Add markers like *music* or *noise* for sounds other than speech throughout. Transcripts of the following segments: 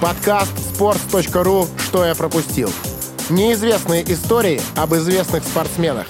Подкаст sports.ru «Что я пропустил». Неизвестные истории об известных спортсменах.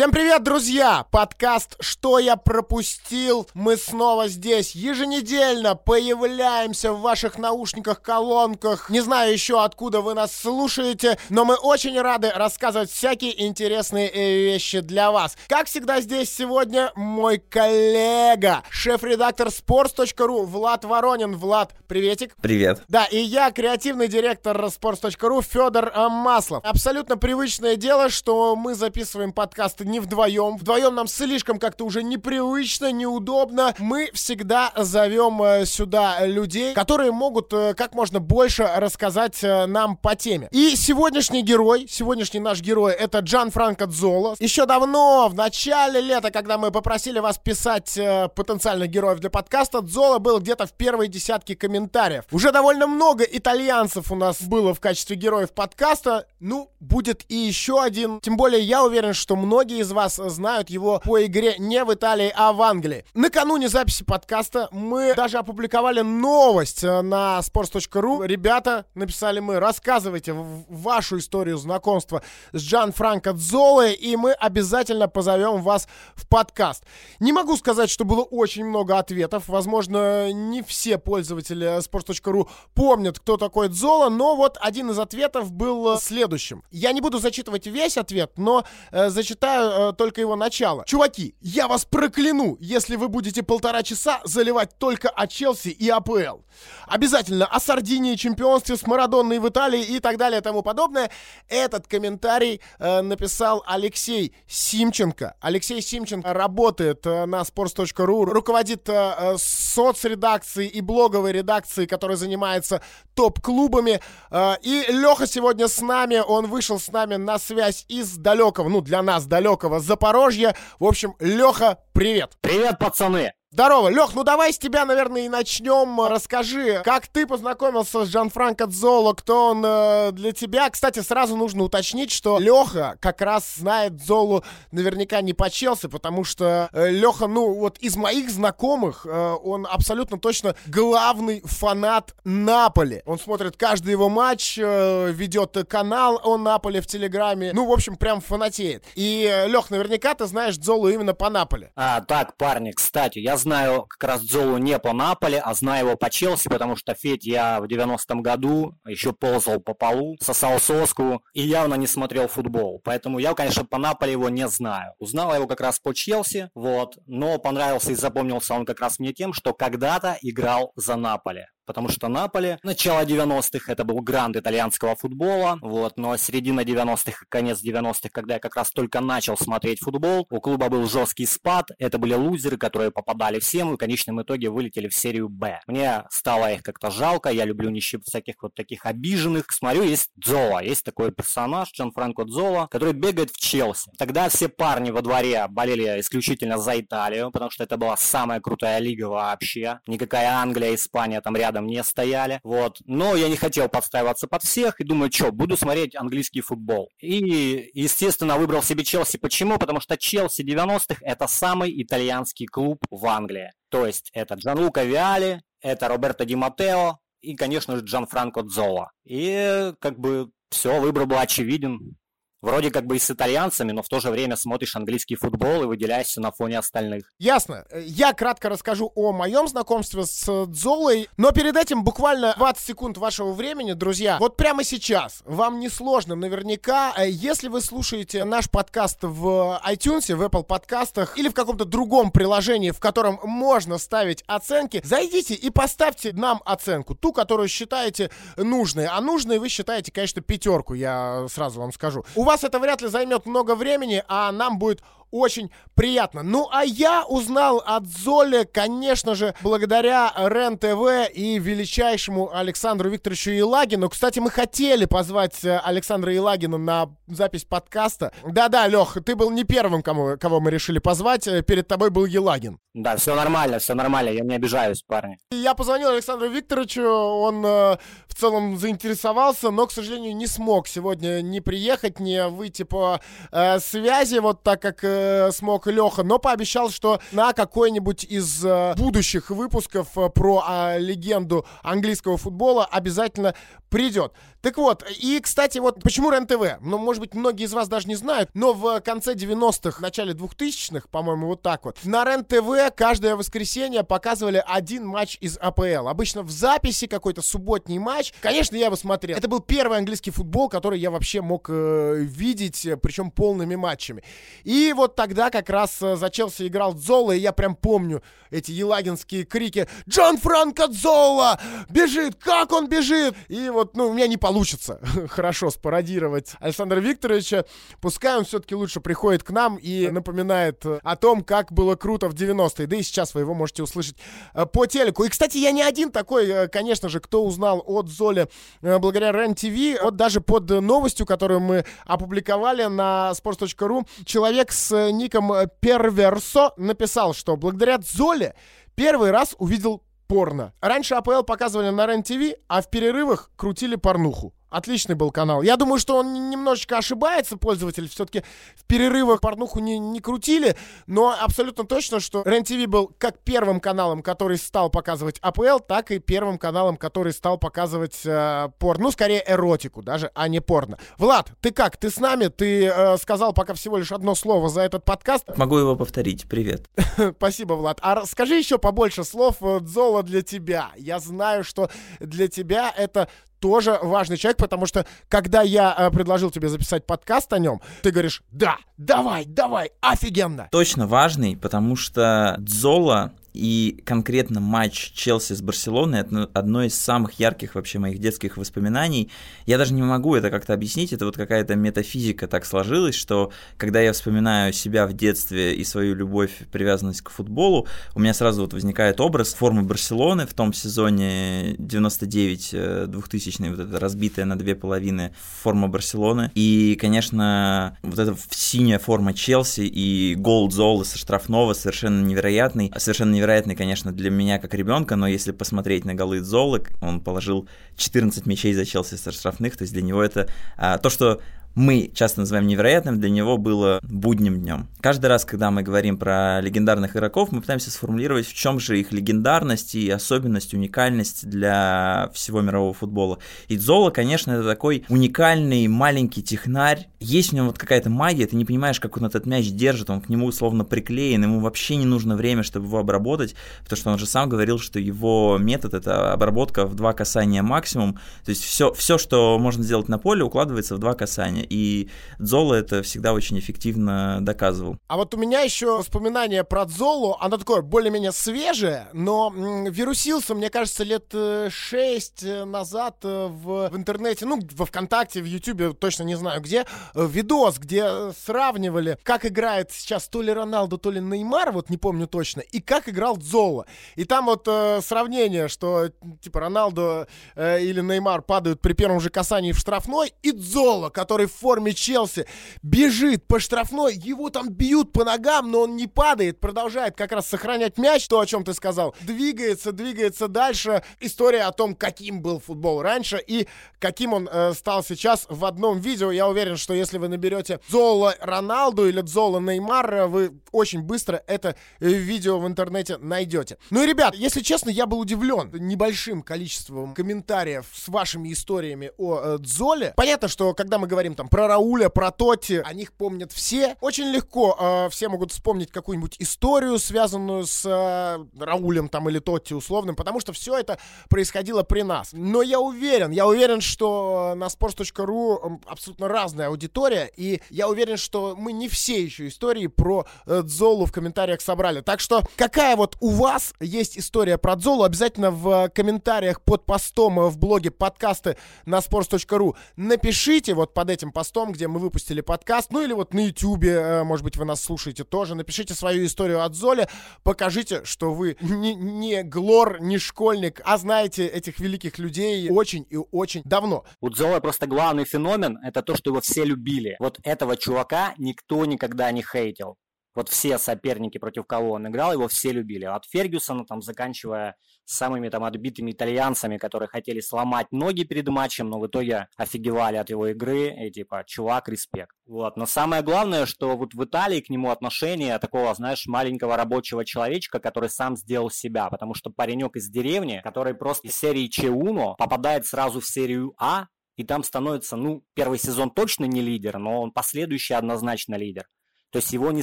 Всем привет, друзья! Подкаст «Что я пропустил?» Мы снова здесь. Еженедельно появляемся в ваших наушниках, колонках. Не знаю еще, откуда вы нас слушаете, но мы очень рады рассказывать всякие интересные э, вещи для вас. Как всегда здесь сегодня мой коллега, шеф-редактор sports.ru Влад Воронин. Влад, приветик. Привет. Да, и я, креативный директор sports.ru Федор э, Маслов. Абсолютно привычное дело, что мы записываем подкаст подкасты не вдвоем. Вдвоем нам слишком как-то уже непривычно, неудобно. Мы всегда зовем э, сюда людей, которые могут э, как можно больше рассказать э, нам по теме. И сегодняшний герой, сегодняшний наш герой, это Джан Франко Дзоло. Еще давно, в начале лета, когда мы попросили вас писать потенциальных героев для подкаста, Дзоло был где-то в первой десятке комментариев. Уже довольно много итальянцев у нас было в качестве героев подкаста. Ну, будет и еще один. Тем более, я уверен, что многие многие из вас знают его по игре не в Италии, а в Англии. Накануне записи подкаста мы даже опубликовали новость э, на sports.ru. Ребята, написали мы, рассказывайте вашу историю знакомства с Джан Франко Дзолой, и мы обязательно позовем вас в подкаст. Не могу сказать, что было очень много ответов. Возможно, не все пользователи sports.ru помнят, кто такой Дзола, но вот один из ответов был следующим. Я не буду зачитывать весь ответ, но э, зачитаю знаю э, только его начало. Чуваки, я вас прокляну, если вы будете полтора часа заливать только о Челси и АПЛ. Обязательно о Сардинии, чемпионстве с Марадонной в Италии и так далее и тому подобное. Этот комментарий э, написал Алексей Симченко. Алексей Симченко работает э, на sports.ru, руководит э, э, соцредакцией и блоговой редакцией, которая занимается топ-клубами. Э, и Леха сегодня с нами, он вышел с нами на связь из далекого, ну для нас далекого, далекого Запорожья. В общем, Леха, привет! Привет, пацаны! Здорово, Лех, ну давай с тебя, наверное, и начнем. Расскажи, как ты познакомился с Жан-Франко Дзоло, кто он э, для тебя? Кстати, сразу нужно уточнить, что Леха как раз знает Дзолу наверняка не по Челси, потому что э, Леха, ну вот из моих знакомых, э, он абсолютно точно главный фанат Наполи. Он смотрит каждый его матч, э, ведет канал о Наполе в Телеграме. Ну, в общем, прям фанатеет. И, э, Лех, наверняка ты знаешь Дзолу именно по Наполе. А, так, парни, кстати, я знаю как раз Дзолу не по Наполе, а знаю его по Челси, потому что Федь я в 90-м году еще ползал по полу, сосал соску и явно не смотрел футбол. Поэтому я, конечно, по Наполе его не знаю. Узнал его как раз по Челси, вот, но понравился и запомнился он как раз мне тем, что когда-то играл за Наполе потому что Наполе начало 90-х это был гранд итальянского футбола, вот, но середина 90-х и конец 90-х, когда я как раз только начал смотреть футбол, у клуба был жесткий спад, это были лузеры, которые попадали всем и в конечном итоге вылетели в серию Б. Мне стало их как-то жалко, я люблю не всяких вот таких обиженных. Смотрю, есть Дзола, есть такой персонаж, Джан Франко Дзола, который бегает в Челси. Тогда все парни во дворе болели исключительно за Италию, потому что это была самая крутая лига вообще. Никакая Англия, Испания там рядом рядом не стояли, вот. Но я не хотел подстраиваться под всех и думаю, что, буду смотреть английский футбол. И, естественно, выбрал себе Челси. Почему? Потому что Челси 90-х это самый итальянский клуб в Англии. То есть это Джанлука Виали, это Роберто Ди Матео и, конечно же, Джан Франко Дзола. И как бы все, выбор был очевиден вроде как бы и с итальянцами, но в то же время смотришь английский футбол и выделяешься на фоне остальных. Ясно. Я кратко расскажу о моем знакомстве с Дзолой, но перед этим буквально 20 секунд вашего времени, друзья. Вот прямо сейчас вам не сложно наверняка, э, если вы слушаете наш подкаст в iTunes, в Apple подкастах или в каком-то другом приложении, в котором можно ставить оценки, зайдите и поставьте нам оценку, ту, которую считаете нужной. А нужной вы считаете, конечно, пятерку, я сразу вам скажу. У вас это вряд ли займет много времени, а нам будет очень приятно. Ну, а я узнал от Золи, конечно же, благодаря РЕН-ТВ и величайшему Александру Викторовичу Елагину. Кстати, мы хотели позвать э, Александра Елагина на запись подкаста. Да-да, Лех, ты был не первым, кому, кого мы решили позвать. Э, перед тобой был Елагин. Да, все нормально, все нормально, я не обижаюсь, парни. Я позвонил Александру Викторовичу, он э, в целом заинтересовался, но, к сожалению, не смог сегодня не приехать, не выйти по э, связи, вот так как э, э, смог Леха, но пообещал, что на какой-нибудь из э, будущих выпусков э, про э, легенду английского футбола обязательно придет. Так вот, и, кстати, вот почему РЕН-ТВ? Ну, может быть, многие из вас даже не знают, но в конце 90-х, начале 2000-х, по-моему, вот так вот, на РЕН-ТВ каждое воскресенье показывали один матч из АПЛ. Обычно в записи какой-то субботний матч. Конечно, я его смотрел. Это был первый английский футбол, который я вообще мог э, видеть, причем полными матчами. И вот тогда как раз э, за Челси играл Дзола, и я прям помню эти елагинские крики «Джон Франко Дзола! Бежит! Как он бежит!» И вот, ну, у меня не получится *laughs* хорошо спародировать Александра Викторовича. Пускай он все-таки лучше приходит к нам и напоминает о том, как было круто в 90-е. Да и сейчас вы его можете услышать э, по телеку. И, кстати, я не один такой, э, конечно же, кто узнал от Золи благодаря РЕН-ТВ. Вот даже под новостью, которую мы опубликовали на sports.ru, человек с ником Перверсо написал, что благодаря Золе первый раз увидел порно. Раньше АПЛ показывали на РЕН-ТВ, а в перерывах крутили порнуху. Отличный был канал. Я думаю, что он немножечко ошибается, пользователь. Все-таки в перерывах порнуху не, не крутили, но абсолютно точно, что РЕН-ТВ был как первым каналом, который стал показывать АПЛ, так и первым каналом, который стал показывать э, порно. Ну, скорее, эротику даже, а не порно. Влад, ты как? Ты с нами? Ты э, сказал пока всего лишь одно слово за этот подкаст. Могу его повторить. Привет. *laughs* Спасибо, Влад. А скажи еще побольше слов э, Дзола для тебя. Я знаю, что для тебя это тоже важный человек, потому что когда я э, предложил тебе записать подкаст о нем, ты говоришь, да, давай, давай, офигенно. Точно важный, потому что Дзола и конкретно матч Челси с Барселоной это одно из самых ярких вообще моих детских воспоминаний. Я даже не могу это как-то объяснить, это вот какая-то метафизика так сложилась, что когда я вспоминаю себя в детстве и свою любовь, привязанность к футболу, у меня сразу вот возникает образ формы Барселоны в том сезоне 99-2000, э, вот эта разбитая на две половины форма Барселоны. И, конечно, вот эта синяя форма Челси и гол Золы со штрафного совершенно невероятный, совершенно невероятный, конечно, для меня как ребенка, но если посмотреть на голы Золы, он положил 14 мячей за Челси со штрафных, то есть для него это а, то, что мы часто называем невероятным, для него было будним днем. Каждый раз, когда мы говорим про легендарных игроков, мы пытаемся сформулировать, в чем же их легендарность и особенность, уникальность для всего мирового футбола. И Зола, конечно, это такой уникальный маленький технарь. Есть в нем вот какая-то магия, ты не понимаешь, как он этот мяч держит, он к нему словно приклеен, ему вообще не нужно время, чтобы его обработать, потому что он же сам говорил, что его метод это обработка в два касания максимум, то есть все, все что можно сделать на поле, укладывается в два касания. И Дзола это всегда очень эффективно доказывал. А вот у меня еще воспоминание про Дзолу, оно такое более-менее свежее, но вирусился, мне кажется, лет э, шесть э, назад э, в, в интернете, ну, во ВКонтакте, в Ютубе, точно не знаю где, видос, где сравнивали, как играет сейчас то ли Роналду, то ли Неймар, вот не помню точно, и как играл Дзола. И там вот э, сравнение, что типа Роналду э, или Неймар падают при первом же касании в штрафной, и Дзола, который в форме Челси, бежит по штрафной, его там бьют по ногам, но он не падает, продолжает как раз сохранять мяч, то, о чем ты сказал, двигается, двигается дальше. История о том, каким был футбол раньше и каким он э, стал сейчас в одном видео. Я уверен, что если вы наберете Зола Роналду или Зола Неймар, вы очень быстро это э, видео в интернете найдете. Ну и, ребят, если честно, я был удивлен небольшим количеством комментариев с вашими историями о э, Дзоле. Понятно, что когда мы говорим там про Рауля, про Тоти, о них помнят все. Очень легко э, все могут вспомнить какую-нибудь историю, связанную с э, Раулем там или Тотти условным, потому что все это происходило при нас. Но я уверен, я уверен, что на sports.ru абсолютно разная аудитория, и я уверен, что мы не все еще истории про э, Дзолу в комментариях собрали. Так что какая вот у вас есть история про Дзолу, обязательно в комментариях под постом в блоге подкасты на sports.ru напишите вот под этим этим постом, где мы выпустили подкаст, ну или вот на Ютубе, э, может быть, вы нас слушаете тоже. Напишите свою историю от Золи, покажите, что вы не, не глор, не школьник, а знаете этих великих людей очень и очень давно. У Зола просто главный феномен — это то, что его все любили. Вот этого чувака никто никогда не хейтил. Вот все соперники, против кого он играл, его все любили. От Фергюсона, там, заканчивая самыми там отбитыми итальянцами, которые хотели сломать ноги перед матчем, но в итоге офигевали от его игры, и типа, чувак, респект. Вот. Но самое главное, что вот в Италии к нему отношение такого, знаешь, маленького рабочего человечка, который сам сделал себя, потому что паренек из деревни, который просто из серии Чеуно попадает сразу в серию А, и там становится, ну, первый сезон точно не лидер, но он последующий однозначно лидер. То есть его не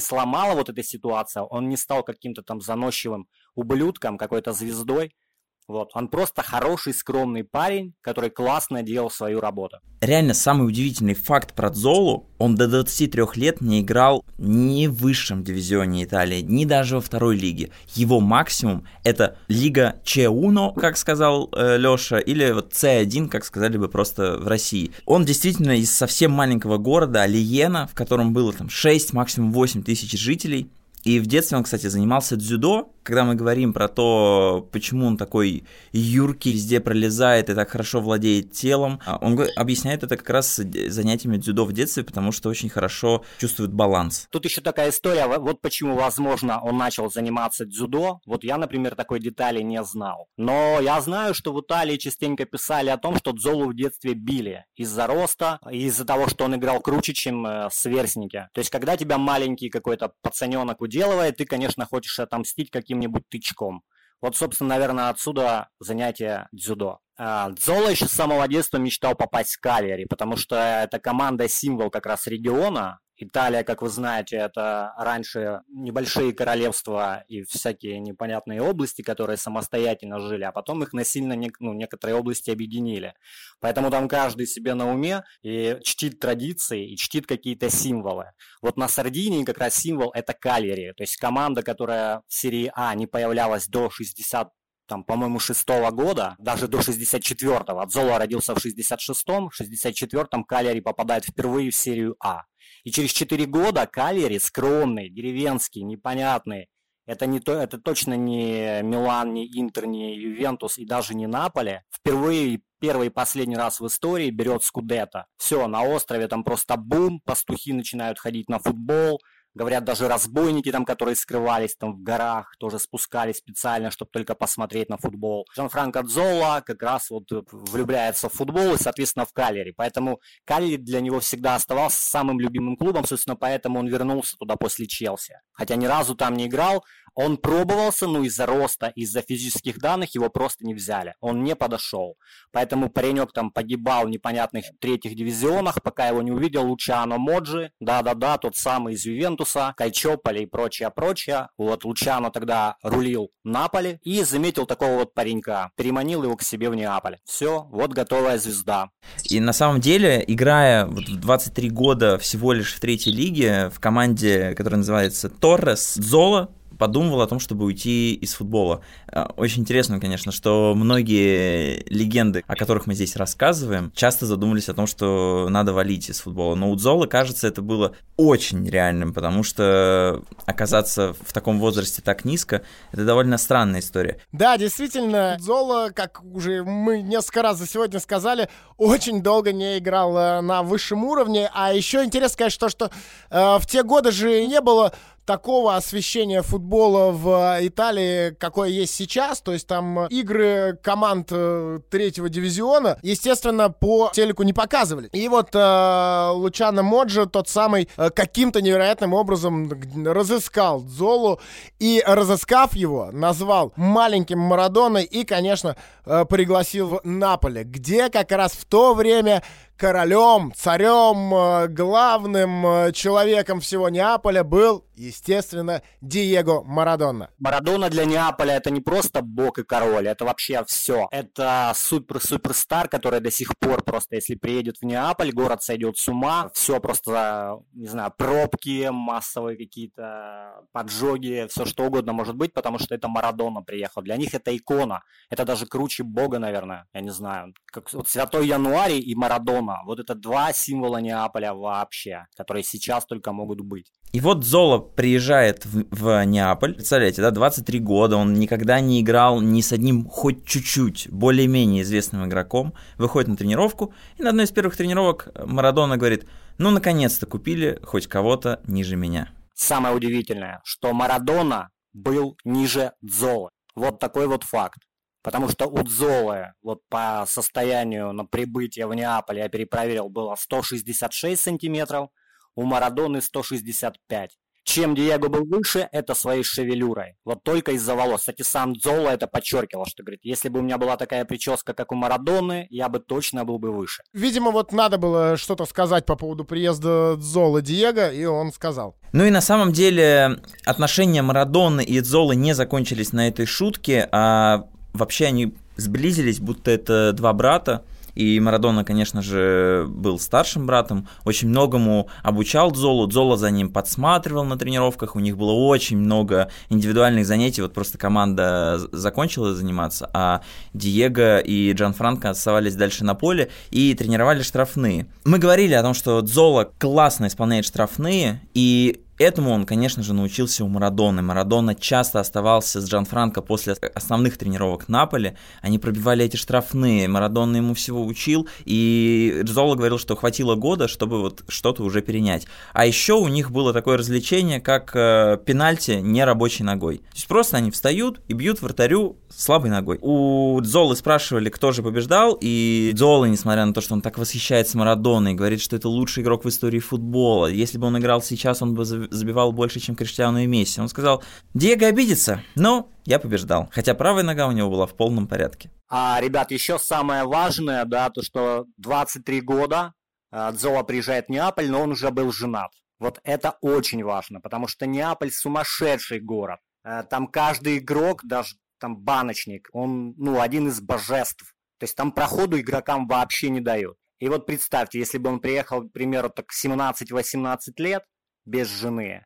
сломала вот эта ситуация, он не стал каким-то там заносчивым ублюдком, какой-то звездой. Вот, он просто хороший, скромный парень, который классно делал свою работу. Реально, самый удивительный факт про Золу, он до 23 лет не играл ни в высшем дивизионе Италии, ни даже во второй лиге. Его максимум это лига Ч1, как сказал э, Леша, или вот С1, как сказали бы просто в России. Он действительно из совсем маленького города, Алиена, в котором было там 6, максимум 8 тысяч жителей, и в детстве он, кстати, занимался дзюдо. Когда мы говорим про то, почему он такой юркий, везде пролезает и так хорошо владеет телом, а, он объясняет это как раз занятиями дзюдо в детстве, потому что очень хорошо чувствует баланс. Тут еще такая история, вот почему, возможно, он начал заниматься дзюдо. Вот я, например, такой детали не знал. Но я знаю, что в Италии частенько писали о том, что Дзолу в детстве били из-за роста, из-за того, что он играл круче, чем э, сверстники. То есть, когда тебя маленький какой-то пацаненок уделывает, ты, конечно, хочешь отомстить каким-нибудь тычком. Вот, собственно, наверное, отсюда занятие дзюдо. А, Дзола еще с самого детства мечтал попасть в Калери, потому что это команда-символ как раз региона, Италия, как вы знаете, это раньше небольшие королевства и всякие непонятные области, которые самостоятельно жили, а потом их насильно ну, некоторые области объединили. Поэтому там каждый себе на уме и чтит традиции, и чтит какие-то символы. Вот на Сардинии как раз символ это Калери, то есть команда, которая в серии А не появлялась до 60 там, по-моему, шестого года, даже до 64-го. Зола родился в 66-м, в 64-м Калери попадает впервые в серию А. И через 4 года Калери скромный, деревенский, непонятный, это, не то, это точно не Милан, не Интер, не Ювентус и даже не Наполе. Впервые первый и последний раз в истории берет Скудетто. Все, на острове там просто бум, пастухи начинают ходить на футбол, Говорят, даже разбойники там, которые скрывались там в горах, тоже спускались специально, чтобы только посмотреть на футбол. Жан-Франко Дзола как раз вот влюбляется в футбол и, соответственно, в Калери. Поэтому Калери для него всегда оставался самым любимым клубом, собственно, поэтому он вернулся туда после Челси. Хотя ни разу там не играл, он пробовался, но из-за роста, из-за физических данных его просто не взяли. Он не подошел. Поэтому паренек там погибал в непонятных третьих дивизионах, пока его не увидел Лучано Моджи. Да-да-да, тот самый из Ювентуса, Кайчополи и прочее-прочее. Вот Лучано тогда рулил Наполи и заметил такого вот паренька. Переманил его к себе в Неаполь. Все, вот готовая звезда. И на самом деле, играя вот в 23 года всего лишь в третьей лиге, в команде, которая называется Торрес, Зола, подумывал о том, чтобы уйти из футбола. Э, очень интересно, конечно, что многие легенды, о которых мы здесь рассказываем, часто задумались о том, что надо валить из футбола. Но у Дзола, кажется, это было очень реальным, потому что оказаться в таком возрасте так низко, это довольно странная история. Да, действительно, Дзола, как уже мы несколько раз за сегодня сказали, очень долго не играл э, на высшем уровне. А еще интересно, конечно, то, что э, в те годы же не было такого освещения футбола в Италии, какое есть сейчас. То есть там игры команд э, третьего дивизиона, естественно, по телеку не показывали. И вот э, Лучано Моджи, тот самый, э, каким-то невероятным образом разыскал Золу и, разыскав его, назвал маленьким Марадоной и, конечно, э, пригласил в Наполе, где как раз в то время королем, царем, э, главным э, человеком всего Неаполя был, естественно, Диего Марадона. Марадона для Неаполя это не просто бог и король, это вообще все. Это супер-суперстар, который до сих пор просто, если приедет в Неаполь, город сойдет с ума, все просто, не знаю, пробки, массовые какие-то поджоги, все что угодно может быть, потому что это Марадона приехал. Для них это икона, это даже круче бога, наверное, я не знаю. Как вот Святой Януарий и Марадона Рима. Вот это два символа Неаполя вообще, которые сейчас только могут быть. И вот Золо приезжает в, в Неаполь, представляете, да, 23 года, он никогда не играл ни с одним хоть чуть-чуть более-менее известным игроком, выходит на тренировку, и на одной из первых тренировок Марадона говорит, ну, наконец-то купили хоть кого-то ниже меня. самое удивительное, что Марадона был ниже Дзолы. Вот такой вот факт. Потому что у Дзолы вот по состоянию на прибытие в Неаполь, я перепроверил, было 166 сантиметров, у Марадоны 165. Чем Диего был выше, это своей шевелюрой. Вот только из-за волос. Кстати, сам Дзола это подчеркивал, что говорит, если бы у меня была такая прическа, как у Марадоны, я бы точно был бы выше. Видимо, вот надо было что-то сказать по поводу приезда Дзола Диего, и он сказал. Ну и на самом деле отношения Марадоны и Дзолы не закончились на этой шутке, а вообще они сблизились, будто это два брата. И Марадона, конечно же, был старшим братом, очень многому обучал Дзолу, Дзола за ним подсматривал на тренировках, у них было очень много индивидуальных занятий, вот просто команда закончила заниматься, а Диего и Джан Франко оставались дальше на поле и тренировали штрафные. Мы говорили о том, что Дзола классно исполняет штрафные, и Этому он, конечно же, научился у Марадоны. Марадона часто оставался с Джан Франко после основных тренировок Наполи. Они пробивали эти штрафные. Марадона ему всего учил, и Зола говорил, что хватило года, чтобы вот что-то уже перенять. А еще у них было такое развлечение, как э, пенальти не рабочей ногой. То есть просто они встают и бьют вратарю слабой ногой. У Золы спрашивали, кто же побеждал, и Зола, несмотря на то, что он так восхищается Марадоной, говорит, что это лучший игрок в истории футбола. Если бы он играл сейчас, он бы забивал больше, чем Криштиану и Месси. Он сказал, Диего обидится, но я побеждал. Хотя правая нога у него была в полном порядке. А, ребят, еще самое важное, да, то, что 23 года а, Дзола приезжает в Неаполь, но он уже был женат. Вот это очень важно, потому что Неаполь сумасшедший город. Э, там каждый игрок, даже там баночник, он, ну, один из божеств. То есть там проходу игрокам вообще не дают. И вот представьте, если бы он приехал, к примеру, так 17-18 лет, без жены.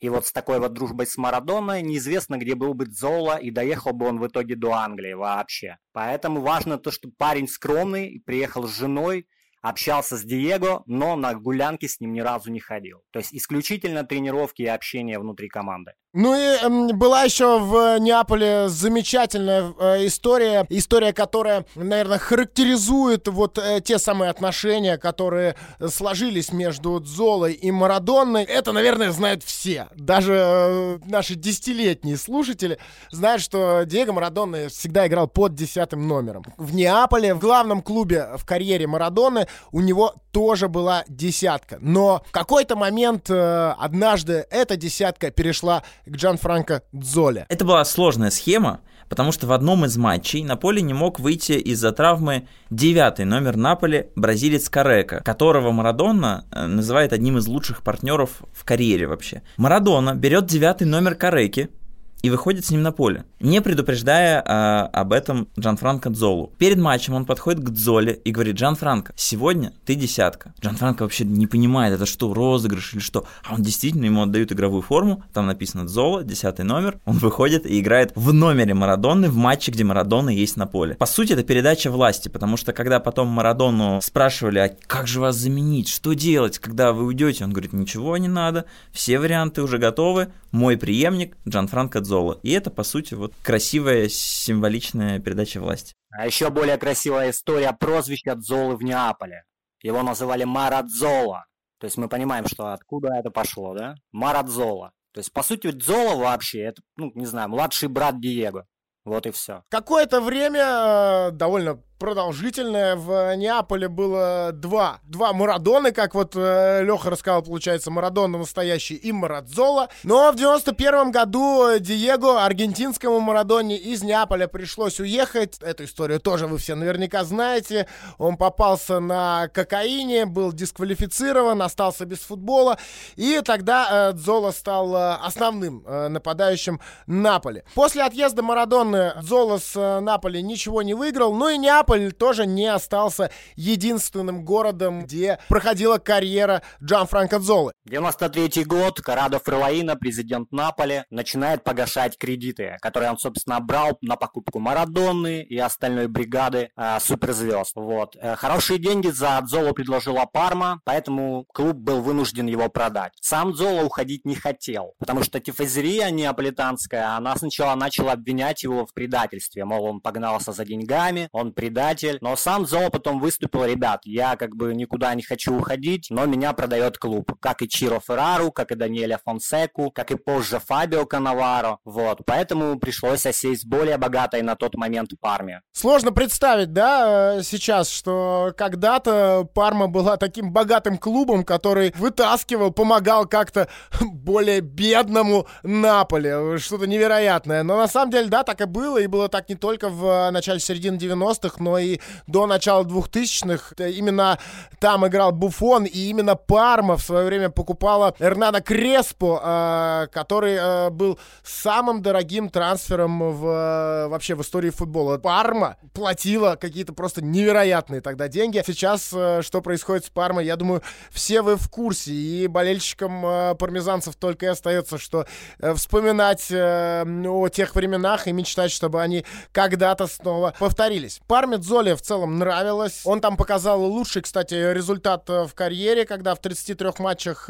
И вот с такой вот дружбой с Марадоной неизвестно, где был бы Зола, и доехал бы он в итоге до Англии вообще. Поэтому важно то, что парень скромный, приехал с женой, общался с Диего, но на гулянки с ним ни разу не ходил. То есть исключительно тренировки и общение внутри команды. Ну и э, была еще в Неаполе замечательная э, история, история, которая, наверное, характеризует вот э, те самые отношения, которые сложились между Дзолой и Марадонной. Это, наверное, знают все. Даже э, наши десятилетние слушатели знают, что Диего Марадонна всегда играл под десятым номером. В Неаполе, в главном клубе в карьере Марадонны, у него тоже была десятка. Но в какой-то момент однажды эта десятка перешла к Джан Франко Дзоле. Это была сложная схема, потому что в одном из матчей на поле не мог выйти из-за травмы девятый номер Наполи бразилец Карека, которого Марадона э, называет одним из лучших партнеров в карьере вообще. Марадона берет девятый номер Кареки, и выходит с ним на поле, не предупреждая а, об этом Джан Франко Дзолу. Перед матчем он подходит к Дзоле и говорит, Джан Франко, сегодня ты десятка. Джан Франко вообще не понимает, это что, розыгрыш или что. А он действительно, ему отдают игровую форму, там написано Дзола, десятый номер, он выходит и играет в номере Марадоны в матче, где Марадона есть на поле. По сути, это передача власти, потому что когда потом Марадону спрашивали, а как же вас заменить, что делать, когда вы уйдете, он говорит, ничего не надо, все варианты уже готовы, мой преемник Джан Франко Дзола Зола. И это, по сути, вот красивая символичная передача власти. А еще более красивая история прозвища Дзолы в Неаполе. Его называли Марадзола. То есть мы понимаем, что откуда это пошло, да? Марадзола. То есть, по сути, Дзола вообще, это, ну, не знаю, младший брат Диего. Вот и все. Какое-то время э, довольно продолжительное. В Неаполе было два. Два Марадоны, как вот э, Леха рассказал, получается, Марадона настоящий и Марадзола. Но в 91 году Диего, аргентинскому Марадоне, из Неаполя пришлось уехать. Эту историю тоже вы все наверняка знаете. Он попался на кокаине, был дисквалифицирован, остался без футбола. И тогда э, Дзола стал э, основным э, нападающим Наполи. После отъезда Марадоны Дзола с э, Наполи ничего не выиграл. Ну и Неаполь Неаполь тоже не остался единственным городом, где проходила карьера Джан Франко Дзолы. 93 год, Карадо Фрелаина, президент Наполи, начинает погашать кредиты, которые он, собственно, брал на покупку Марадонны и остальной бригады э, суперзвезд. Вот. Э, хорошие деньги за Дзолу предложила Парма, поэтому клуб был вынужден его продать. Сам Дзола уходить не хотел, потому что тифозерия неаполитанская, она сначала начала обвинять его в предательстве, мол, он погнался за деньгами, он предал предатель. Но сам Зола потом выступил, ребят, я как бы никуда не хочу уходить, но меня продает клуб. Как и Чиро Феррару, как и Даниэля Фонсеку, как и позже Фабио Канаваро. Вот, поэтому пришлось осесть более богатой на тот момент Парме. Сложно представить, да, э, сейчас, что когда-то Парма была таким богатым клубом, который вытаскивал, помогал как-то *laughs* более бедному Наполе. Что-то невероятное. Но на самом деле, да, так и было. И было так не только в э, начале середины 90-х, но и до начала 2000-х. Именно там играл Буфон, и именно Парма в свое время покупала Эрнана Креспо, э, который был самым дорогим трансфером в, вообще в истории футбола. Парма платила какие-то просто невероятные тогда деньги. Сейчас что происходит с Пармой, я думаю, все вы в курсе. И болельщикам пармезанцев только и остается, что э, вспоминать э, о тех временах и мечтать, чтобы они когда-то снова повторились. Парме Дзоле в целом нравилось. Он там показал лучший, кстати, результат э, в карьере, когда в 33 матчах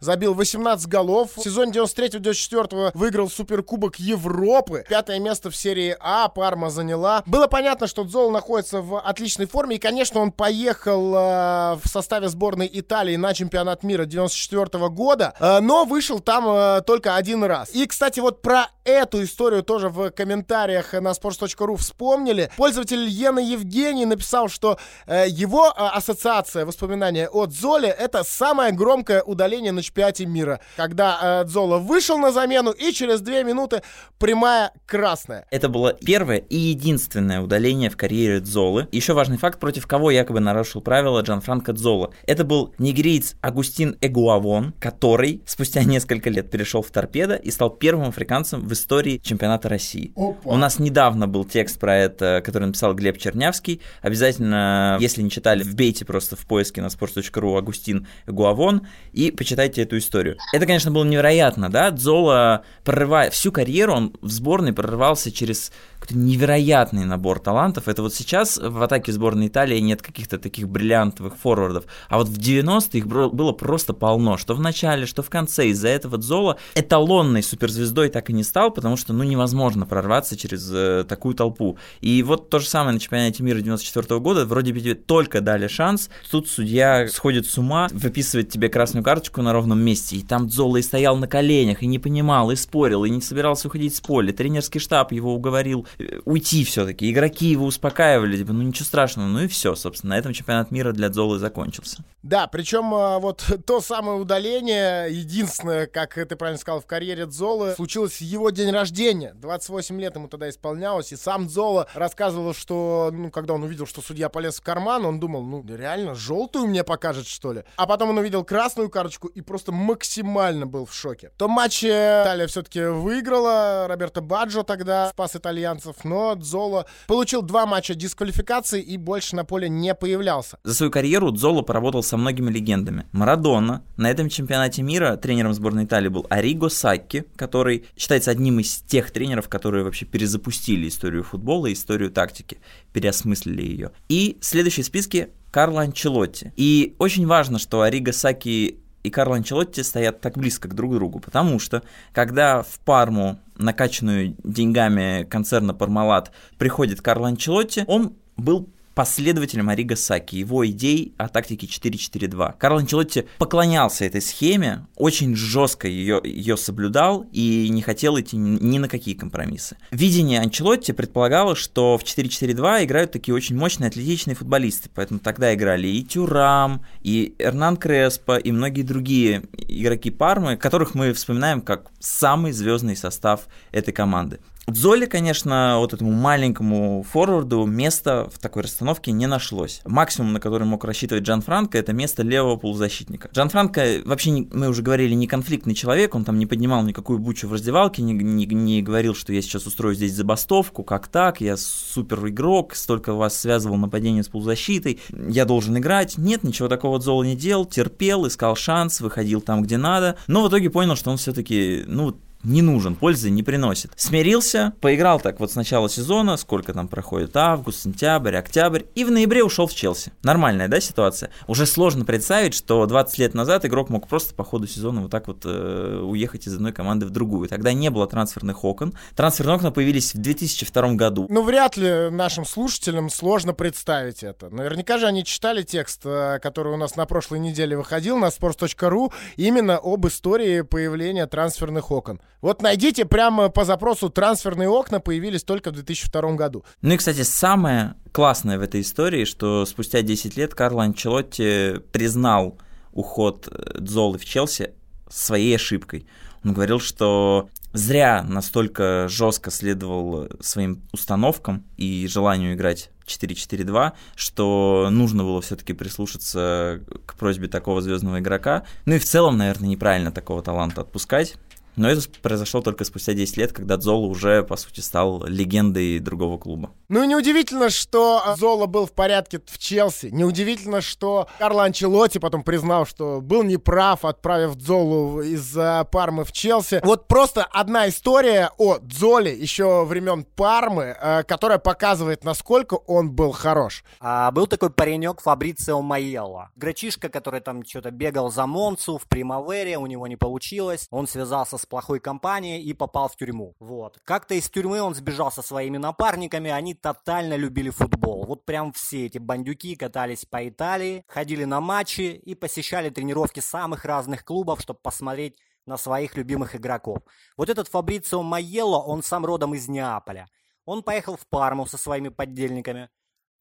забил 18 голов. В сезоне 93-94 выиграл Суперкубок Европы. Пятое место в серии А Парма заняла. Было понятно, что Дзол находится в отличной форме. И, конечно, он поехал в составе сборной Италии на чемпионат мира 94 года. но вышел там только один раз. И, кстати, вот про эту историю тоже в комментариях на sports.ru вспомнили. Пользователь Ена Евгений написал, что э, его э, ассоциация воспоминания от Золе это самое громкое удаление на чемпионате мира. Когда э, Зола вышел на замену и через две минуты прямая красная. Это было первое и единственное удаление в карьере Дзолы. Еще важный факт, против кого якобы нарушил правила Джанфранко Дзола. Это был нигериец Агустин Эгуавон, который спустя *laughs* несколько лет перешел в торпедо и стал первым африканцем в истории чемпионата России. Опа. У нас недавно был текст про это, который написал Глеб Чернявский. Обязательно, если не читали, вбейте просто в поиске на sports.ru Агустин Гуавон и почитайте эту историю. Это, конечно, было невероятно, да? Дзола, прорывая всю карьеру, он в сборной прорывался через какой-то невероятный набор талантов. Это вот сейчас в атаке сборной Италии нет каких-то таких бриллиантовых форвардов, а вот в 90-е их было просто полно, что в начале, что в конце. Из-за этого Дзола эталонной суперзвездой так и не стал, потому что, ну, невозможно прорваться через э, такую толпу. И вот то же самое на чемпионате мира 94 года, вроде бы тебе только дали шанс, тут судья сходит с ума, выписывает тебе красную карточку на ровном месте, и там Дзола и стоял на коленях, и не понимал, и спорил, и не собирался уходить с поля. Тренерский штаб его уговорил уйти все-таки. Игроки его успокаивали, типа, ну ничего страшного, ну и все, собственно, на этом чемпионат мира для Дзолы закончился. Да, причем а, вот *laughs* то самое удаление, единственное, как ты правильно сказал, в карьере Дзолы, случилось его день рождения. 28 лет ему тогда исполнялось, и сам Дзола рассказывал, что, ну, когда он увидел, что судья полез в карман, он думал, ну, реально, желтую мне покажет, что ли? А потом он увидел красную карточку и просто максимально был в шоке. В том матче Италия все-таки выиграла, Роберто Баджо тогда спас итальянцев, шансов, но Дзоло получил два матча дисквалификации и больше на поле не появлялся. За свою карьеру Дзоло поработал со многими легендами. Марадона. На этом чемпионате мира тренером сборной Италии был Ариго Сакки, который считается одним из тех тренеров, которые вообще перезапустили историю футбола и историю тактики, переосмыслили ее. И следующий в списке Карло Анчелотти. И очень важно, что Ариго Саки и Карло Анчелотти стоят так близко к друг другу, потому что когда в Парму, накачанную деньгами концерна Пармалат, приходит Карло Анчелотти, он был последователем Ариго Саки, его идей о тактике 4-4-2. Карл Анчелотти поклонялся этой схеме, очень жестко ее, ее соблюдал и не хотел идти ни на какие компромиссы. Видение Анчелотти предполагало, что в 4-4-2 играют такие очень мощные атлетичные футболисты, поэтому тогда играли и Тюрам, и Эрнан Креспо, и многие другие игроки Пармы, которых мы вспоминаем как самый звездный состав этой команды. Золи, конечно, вот этому маленькому форварду места в такой расстановке не нашлось. Максимум, на который мог рассчитывать Джан Франко, это место левого полузащитника. Джан Франко, вообще, не, мы уже говорили, не конфликтный человек, он там не поднимал никакую бучу в раздевалке, не, не, не говорил, что я сейчас устрою здесь забастовку, как так, я супер игрок, столько вас связывал нападение с полузащитой, я должен играть. Нет, ничего такого Зола не делал, терпел, искал шанс, выходил там, где надо, но в итоге понял, что он все-таки, ну, не нужен, пользы не приносит. Смирился, поиграл так вот с начала сезона, сколько там проходит, август, сентябрь, октябрь, и в ноябре ушел в Челси. Нормальная, да, ситуация? Уже сложно представить, что 20 лет назад игрок мог просто по ходу сезона вот так вот э, уехать из одной команды в другую. Тогда не было трансферных окон. Трансферные окна появились в 2002 году. Ну, вряд ли нашим слушателям сложно представить это. Наверняка же они читали текст, э, который у нас на прошлой неделе выходил на sports.ru именно об истории появления трансферных окон. Вот найдите прямо по запросу «трансферные окна» появились только в 2002 году. Ну и, кстати, самое классное в этой истории, что спустя 10 лет Карло Анчелотти признал уход э, Дзолы в Челси своей ошибкой. Он говорил, что зря настолько жестко следовал своим установкам и желанию играть 4-4-2, что нужно было все-таки прислушаться к просьбе такого звездного игрока. Ну и в целом, наверное, неправильно такого таланта отпускать. Но это произошло только спустя 10 лет, когда Зола уже, по сути, стал легендой другого клуба. Ну и неудивительно, что Зола был в порядке в Челси. Неудивительно, что Карло Анчелотти потом признал, что был неправ, отправив Золу из Пармы в Челси. Вот просто одна история о Дзоле еще времен Пармы, э, которая показывает, насколько он был хорош. А, был такой паренек Фабрицио Майелло. Грачишка, который там что-то бегал за Монцу в Примавере, у него не получилось. Он связался с плохой компанией и попал в тюрьму. Вот. Как-то из тюрьмы он сбежал со своими напарниками, они тотально любили футбол. Вот прям все эти бандюки катались по Италии, ходили на матчи и посещали тренировки самых разных клубов, чтобы посмотреть на своих любимых игроков. Вот этот Фабрицио Майелло, он сам родом из Неаполя. Он поехал в Парму со своими поддельниками.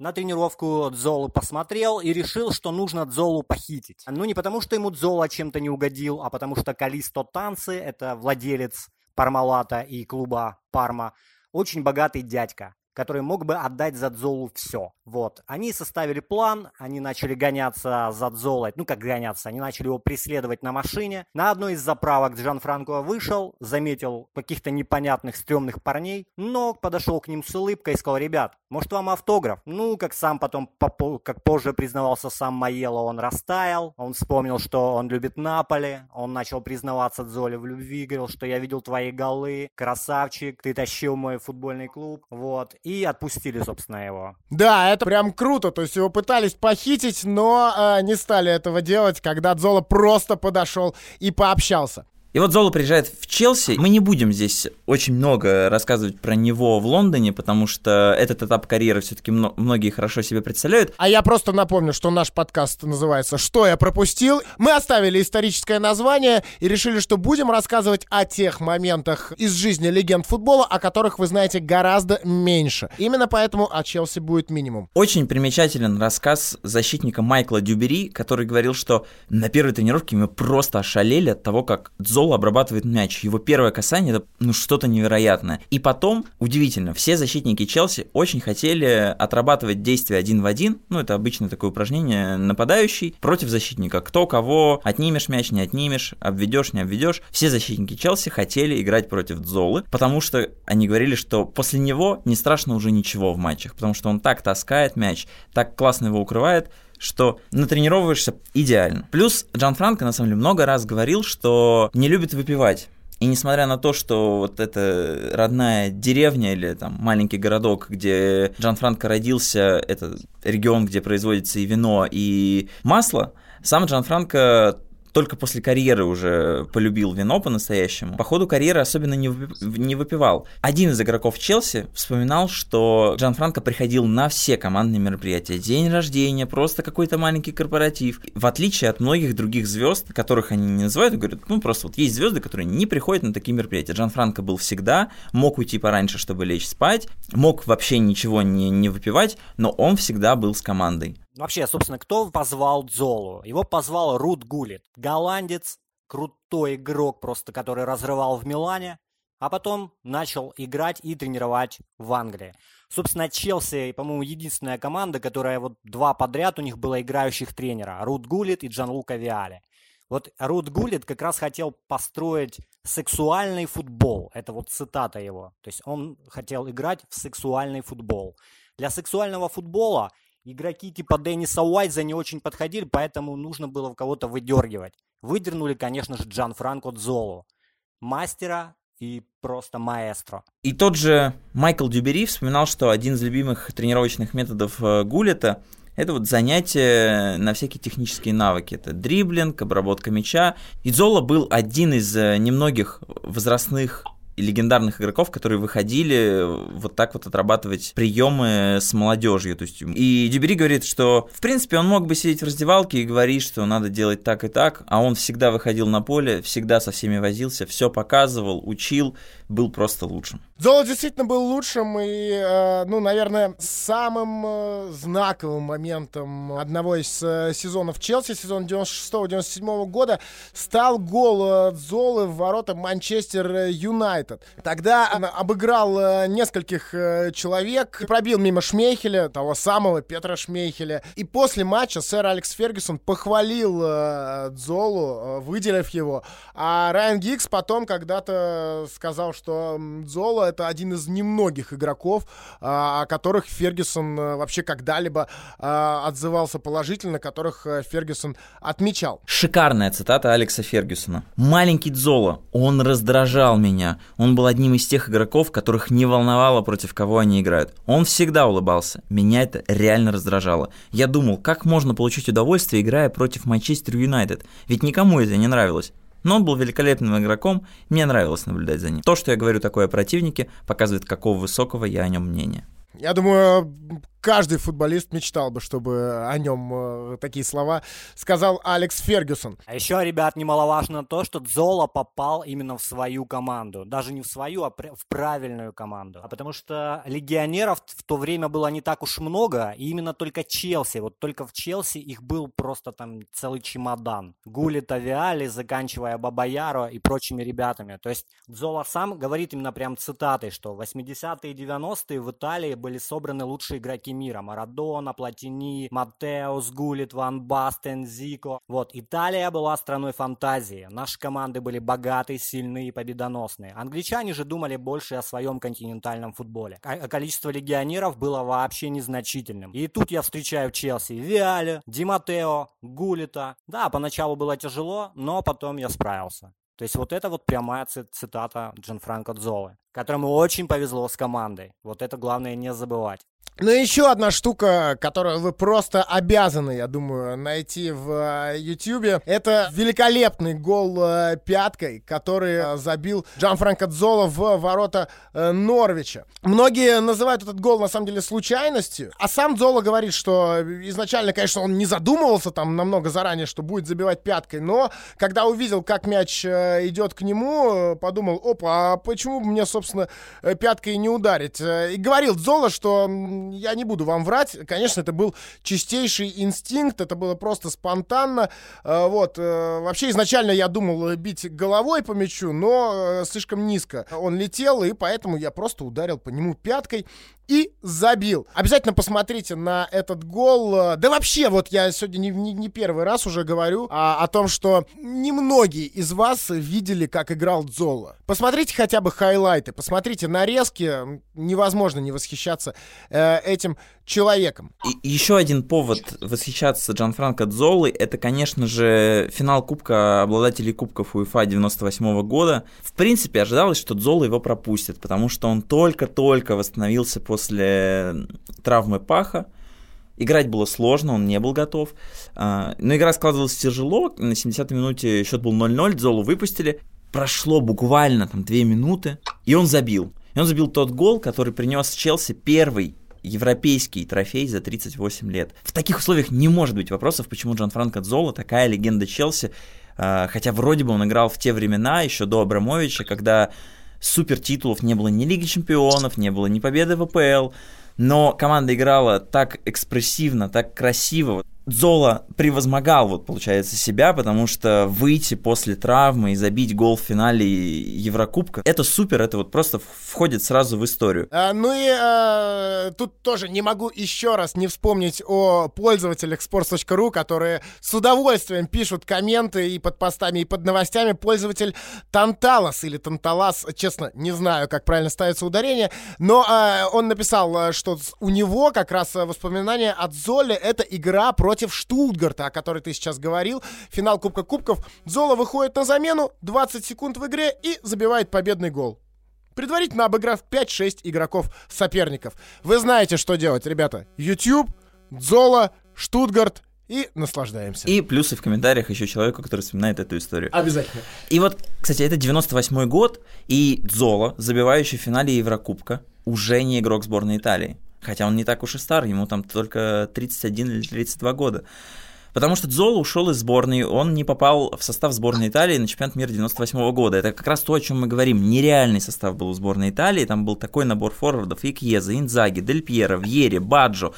На тренировку Дзолу посмотрел и решил, что нужно Дзолу похитить. Ну, не потому, что ему Дзола чем-то не угодил, а потому что Калисто Танцы, это владелец Пармалата и клуба Парма, очень богатый дядька который мог бы отдать за Дзолу все. Вот. Они составили план, они начали гоняться за Дзолой. Ну, как гоняться, они начали его преследовать на машине. На одной из заправок Джан Франко вышел, заметил каких-то непонятных стрёмных парней, но подошел к ним с улыбкой и сказал, ребят, может вам автограф? Ну, как сам потом, как позже признавался сам Маело, он растаял, он вспомнил, что он любит Наполи, он начал признаваться Дзоле в любви, говорил, что я видел твои голы, красавчик, ты тащил мой футбольный клуб, вот и отпустили, собственно, его. Да, это прям круто. То есть его пытались похитить, но э, не стали этого делать, когда Дзола просто подошел и пообщался. И вот Зола приезжает в Челси. Мы не будем здесь очень много рассказывать про него в Лондоне, потому что этот этап карьеры все-таки многие хорошо себе представляют. А я просто напомню, что наш подкаст называется «Что я пропустил?». Мы оставили историческое название и решили, что будем рассказывать о тех моментах из жизни легенд футбола, о которых вы знаете гораздо меньше. Именно поэтому о Челси будет минимум. Очень примечателен рассказ защитника Майкла Дюбери, который говорил, что на первой тренировке мы просто ошалели от того, как Зола Зола обрабатывает мяч. Его первое касание это ну что-то невероятное. И потом, удивительно, все защитники Челси очень хотели отрабатывать действия один в один. Ну, это обычно такое упражнение нападающий против защитника. Кто кого отнимешь мяч, не отнимешь, обведешь, не обведешь. Все защитники Челси хотели играть против Золы, потому что они говорили, что после него не страшно уже ничего в матчах, потому что он так таскает мяч, так классно его укрывает, что натренировываешься идеально. Плюс Джан Франко, на самом деле, много раз говорил, что не любит выпивать. И несмотря на то, что вот эта родная деревня или там маленький городок, где Джан Франко родился, это регион, где производится и вино, и масло, сам Джан Франко только после карьеры уже полюбил вино по-настоящему. По ходу карьеры особенно не, не выпивал. Один из игроков Челси вспоминал, что Джан Франко приходил на все командные мероприятия. День рождения, просто какой-то маленький корпоратив. В отличие от многих других звезд, которых они не называют, говорят, ну просто вот есть звезды, которые не приходят на такие мероприятия. Джан Франко был всегда, мог уйти пораньше, чтобы лечь спать, мог вообще ничего не, не выпивать, но он всегда был с командой. Вообще, собственно, кто позвал Дзолу? Его позвал Рут Гулит, голландец, крутой игрок просто, который разрывал в Милане, а потом начал играть и тренировать в Англии. Собственно, Челси, по-моему, единственная команда, которая вот два подряд у них было играющих тренера. Рут Гулит и Джан Лука Виали. Вот Рут Гулит как раз хотел построить сексуальный футбол. Это вот цитата его. То есть он хотел играть в сексуальный футбол. Для сексуального футбола Игроки типа Денниса Уайза не очень подходили, поэтому нужно было кого-то выдергивать. Выдернули, конечно же, Джан Франко Дзолу. Мастера и просто маэстро. И тот же Майкл Дюбери вспоминал, что один из любимых тренировочных методов э, Гулета это вот занятие на всякие технические навыки. Это дриблинг, обработка мяча. И Зола был один из э, немногих возрастных легендарных игроков, которые выходили вот так вот отрабатывать приемы с молодежью. То есть, и Дюбери говорит, что в принципе он мог бы сидеть в раздевалке и говорить, что надо делать так и так, а он всегда выходил на поле, всегда со всеми возился, все показывал, учил, был просто лучшим. Золо действительно был лучшим и, э, ну, наверное, самым э, знаковым моментом одного из э, сезонов Челси, сезон 96-97 года, стал гол Золы в ворота Манчестер Юнайтед. Тогда он обыграл нескольких человек, пробил мимо Шмейхеля, того самого Петра Шмейхеля. И после матча сэр Алекс Фергюсон похвалил Золу, выделив его. А Райан Гикс потом когда-то сказал, что Золо это один из немногих игроков, а, о которых Фергюсон э, вообще когда-либо а, отзывался положительно, которых э, Фергюсон отмечал. Шикарная цитата Алекса Фергюсона. «Маленький Дзоло, он раздражал меня. Он был одним из тех игроков, которых не волновало, против кого они играют. Он всегда улыбался. Меня это реально раздражало. Я думал, как можно получить удовольствие, играя против Манчестер Юнайтед? Ведь никому это не нравилось. Но он был великолепным игроком, мне нравилось наблюдать за ним. То, что я говорю такое о противнике, показывает, какого высокого я о нем мнения. Я думаю, каждый футболист мечтал бы, чтобы о нем э, такие слова сказал Алекс Фергюсон. А еще, ребят, немаловажно то, что Зола попал именно в свою команду. Даже не в свою, а в правильную команду. А потому что легионеров в то время было не так уж много, и именно только Челси. Вот только в Челси их был просто там целый чемодан. Гули Тавиали, заканчивая Бабаяро и прочими ребятами. То есть Зола сам говорит именно прям цитатой, что 80-е и 90-е в Италии были собраны лучшие игроки мира. Марадона, Платини, Матеус, Гулит, Ван Бастен, Зико. Вот, Италия была страной фантазии. Наши команды были богатые, сильные и победоносные. Англичане же думали больше о своем континентальном футболе. А количество легионеров было вообще незначительным. И тут я встречаю Челси Виале, Ди Матео, Гулита. Да, поначалу было тяжело, но потом я справился. То есть вот это вот прямая цитата Джанфранко Дзолы, которому очень повезло с командой. Вот это главное не забывать. Ну, еще одна штука, которую вы просто обязаны, я думаю, найти в Ютьюбе, это великолепный гол э, пяткой, который э, забил Джан Франко Дзола в ворота э, Норвича. Многие называют этот гол, на самом деле, случайностью, а сам Дзола говорит, что изначально, конечно, он не задумывался там намного заранее, что будет забивать пяткой, но когда увидел, как мяч идет к нему, подумал, опа, а почему мне, собственно, пяткой не ударить? И говорил Дзола, что я не буду вам врать, конечно, это был чистейший инстинкт, это было просто спонтанно. Э, вот, э, вообще изначально я думал бить головой по мячу, но э, слишком низко он летел, и поэтому я просто ударил по нему пяткой и забил. Обязательно посмотрите на этот гол. Да вообще, вот я сегодня не, не, не первый раз уже говорю а, о том, что немногие из вас видели, как играл Дзола. Посмотрите хотя бы хайлайты, посмотрите нарезки. Невозможно не восхищаться э, этим человеком. И еще один повод восхищаться Джан Франко Дзолой, это, конечно же, финал Кубка обладателей Кубков УЕФА 98 года. В принципе, ожидалось, что Дзола его пропустит, потому что он только-только восстановился после травмы паха. Играть было сложно, он не был готов. А, но игра складывалась тяжело. На 70-й минуте счет был 0-0, Дзолу выпустили. Прошло буквально там 2 минуты, и он забил. И он забил тот гол, который принес Челси первый европейский трофей за 38 лет. В таких условиях не может быть вопросов, почему Джан Франко Дзола такая легенда Челси, а, хотя вроде бы он играл в те времена, еще до Абрамовича, когда супер титулов не было ни Лиги Чемпионов, не было ни победы в АПЛ, но команда играла так экспрессивно, так красиво. Зола превозмогал, вот, получается, себя, потому что выйти после травмы и забить гол в финале Еврокубка, это супер, это вот просто входит сразу в историю. А, ну и а, тут тоже не могу еще раз не вспомнить о пользователях sports.ru, которые с удовольствием пишут комменты и под постами, и под новостями. Пользователь Танталас или Танталас, честно, не знаю, как правильно ставится ударение, но а, он написал, что у него как раз воспоминания от Золи — это игра против против Штутгарта, о которой ты сейчас говорил. Финал Кубка Кубков. Зола выходит на замену, 20 секунд в игре и забивает победный гол. Предварительно обыграв 5-6 игроков соперников. Вы знаете, что делать, ребята. YouTube, Зола, Штутгарт и наслаждаемся. И плюсы в комментариях еще человеку, который вспоминает эту историю. Обязательно. И вот, кстати, это 98 год, и Дзола, забивающий в финале Еврокубка, уже не игрок сборной Италии. Хотя он не так уж и стар, ему там только 31 или 32 года. Потому что Дзола ушел из сборной, он не попал в состав сборной Италии на чемпионат мира 98 года. Это как раз то, о чем мы говорим. Нереальный состав был у сборной Италии. Там был такой набор форвардов. Икьеза, Инзаги, Дель Пьеро, Вьери, Баджо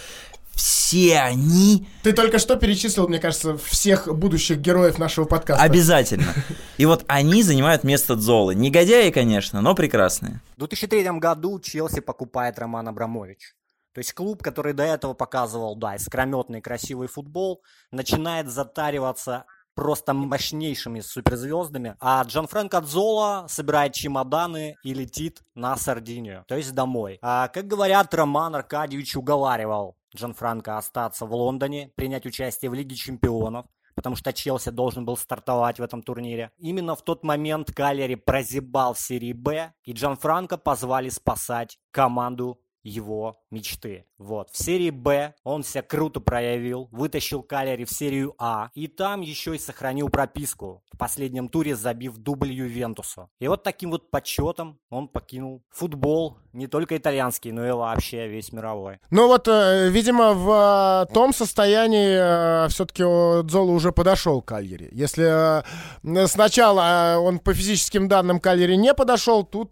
все они... Ты только что перечислил, мне кажется, всех будущих героев нашего подкаста. Обязательно. И вот они занимают место Дзолы. Негодяи, конечно, но прекрасные. В 2003 году Челси покупает Роман Абрамович. То есть клуб, который до этого показывал, да, искрометный красивый футбол, начинает затариваться просто мощнейшими суперзвездами, а Джан Франко Дзола собирает чемоданы и летит на Сардинию, то есть домой. А, как говорят, Роман Аркадьевич уговаривал Джан Франко остаться в Лондоне, принять участие в Лиге чемпионов, потому что Челси должен был стартовать в этом турнире. Именно в тот момент Калери прозябал в серии Б, и Джан Франко позвали спасать команду его мечты. Вот. В серии Б он себя круто проявил, вытащил Калери в серию А, и там еще и сохранил прописку, в последнем туре забив дубль Ювентусу. И вот таким вот почетом он покинул футбол, не только итальянский, но и вообще весь мировой. Ну вот, э, видимо, в э, том состоянии э, все-таки Дзола уже подошел к Кальери. Если сначала он по физическим данным Кальери не подошел, тут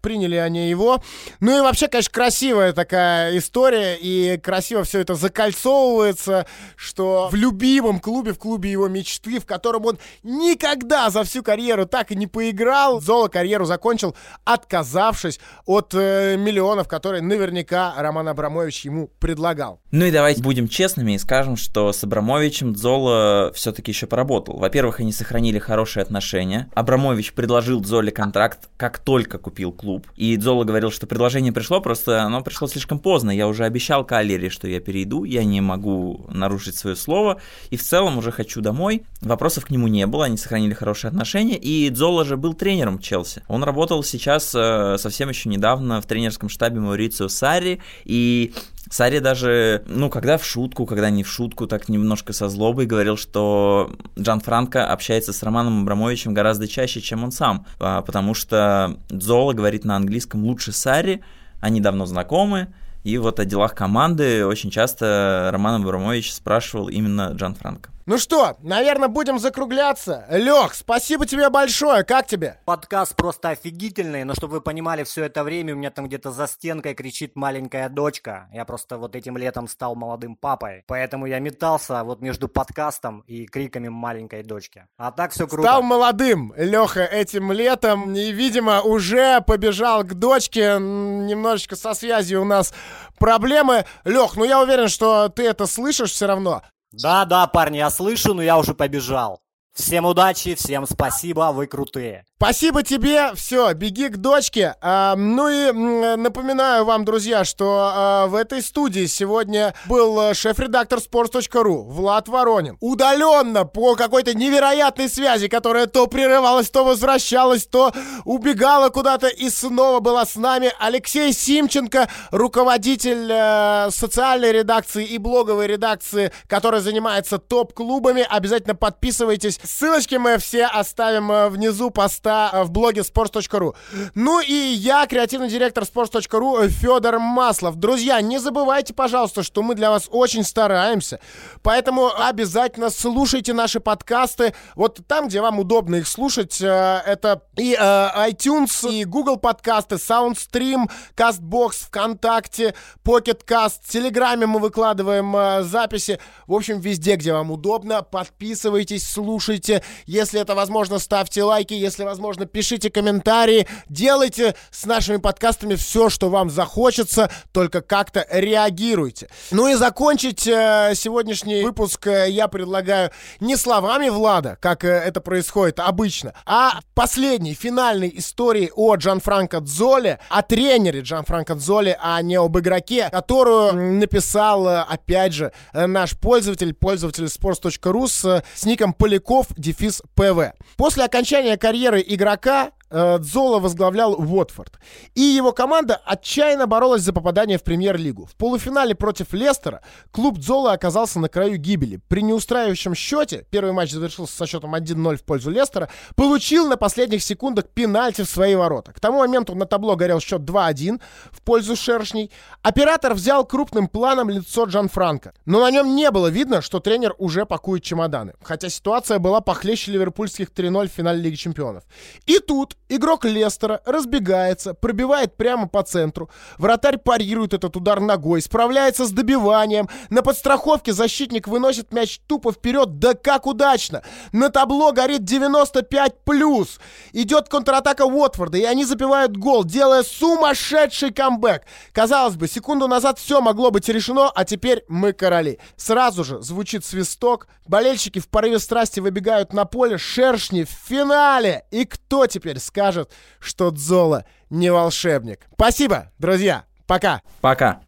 приняли они его. Ну и вообще, конечно, красивая такая история, и красиво все это закольцовывается, что в любимом клубе, в клубе его мечты, в котором он никогда за всю карьеру так и не поиграл, Зола карьеру закончил, отказавшись от миллионов, которые наверняка Роман Абрамович ему предлагал. Ну и давайте будем честными и скажем, что с Абрамовичем Дзола все-таки еще поработал. Во-первых, они сохранили хорошие отношения. Абрамович предложил Дзоле контракт, как только купил клуб. И Дзола говорил, что предложение пришло, просто оно пришло слишком поздно. Я уже обещал Каллере, что я перейду, я не могу нарушить свое слово. И в целом уже хочу домой. Вопросов к нему не было, они сохранили хорошие отношения. И Дзола же был тренером Челси. Он работал сейчас э, совсем еще недавно в тренерском штабе Маурицио Сарри, и Сари даже, ну, когда в шутку, когда не в шутку, так немножко со злобой говорил, что Джан Франко общается с Романом Абрамовичем гораздо чаще, чем он сам, а, потому что Зола говорит на английском лучше Сари, они давно знакомы, и вот о делах команды очень часто Роман Абрамович спрашивал именно Джан Франко. Ну что, наверное, будем закругляться. Лех, спасибо тебе большое. Как тебе? Подкаст просто офигительный, но чтобы вы понимали, все это время у меня там где-то за стенкой кричит маленькая дочка. Я просто вот этим летом стал молодым папой. Поэтому я метался вот между подкастом и криками маленькой дочки. А так все круто. Стал молодым, Леха, этим летом. И, видимо, уже побежал к дочке. Немножечко со связью у нас проблемы. Лех, ну я уверен, что ты это слышишь все равно. Да-да, парни, я слышу, но я уже побежал. Всем удачи, всем спасибо, вы крутые. Спасибо тебе, все, беги к дочке. А, ну и напоминаю вам, друзья, что а, в этой студии сегодня был э, шеф-редактор sports.ru Влад Воронин. Удаленно, по какой-то невероятной связи, которая то прерывалась, то возвращалась, то убегала куда-то и снова была с нами Алексей Симченко, руководитель э, социальной редакции и блоговой редакции, которая занимается топ-клубами. Обязательно подписывайтесь. Ссылочки мы все оставим э, внизу поста э, в блоге sports.ru. Ну и я, креативный директор sports.ru Федор Маслов. Друзья, не забывайте, пожалуйста, что мы для вас очень стараемся. Поэтому обязательно слушайте наши подкасты. Вот там, где вам удобно их слушать, э, это и э, iTunes, и Google подкасты, SoundStream, CastBox, ВКонтакте, Pocket Cast, в Телеграме мы выкладываем записи. В общем, везде, где вам удобно, подписывайтесь, слушайте реагируйте. Если это возможно, ставьте лайки. Если возможно, пишите комментарии. Делайте с нашими подкастами все, что вам захочется, только как-то реагируйте. Ну и закончить э, сегодняшний выпуск э, я предлагаю не словами Влада, как э, это происходит обычно, а последней, финальной истории о Джанфранко Дзоле, о тренере Джанфранко Дзоле, а не об игроке, которую написал, опять же, наш пользователь, пользователь sports.ru с, с ником Поляков, дефис ПВ. После окончания карьеры игрока Дзола возглавлял Уотфорд. И его команда отчаянно боролась за попадание в премьер-лигу. В полуфинале против Лестера клуб Дзола оказался на краю гибели. При неустраивающем счете, первый матч завершился со счетом 1-0 в пользу Лестера, получил на последних секундах пенальти в свои ворота. К тому моменту на табло горел счет 2-1 в пользу Шершней. Оператор взял крупным планом лицо Джан Франко. Но на нем не было видно, что тренер уже пакует чемоданы. Хотя ситуация была похлеще ливерпульских 3-0 в финале Лиги Чемпионов. И тут Игрок Лестера разбегается, пробивает прямо по центру. Вратарь парирует этот удар ногой, справляется с добиванием. На подстраховке защитник выносит мяч тупо вперед. Да как удачно! На табло горит 95+. Идет контратака Уотфорда, и они забивают гол, делая сумасшедший камбэк. Казалось бы, секунду назад все могло быть решено, а теперь мы короли. Сразу же звучит свисток, болельщики в порыве страсти выбегают на поле, шершни в финале. И кто теперь скажет, что Дзола не волшебник. Спасибо, друзья. Пока. Пока.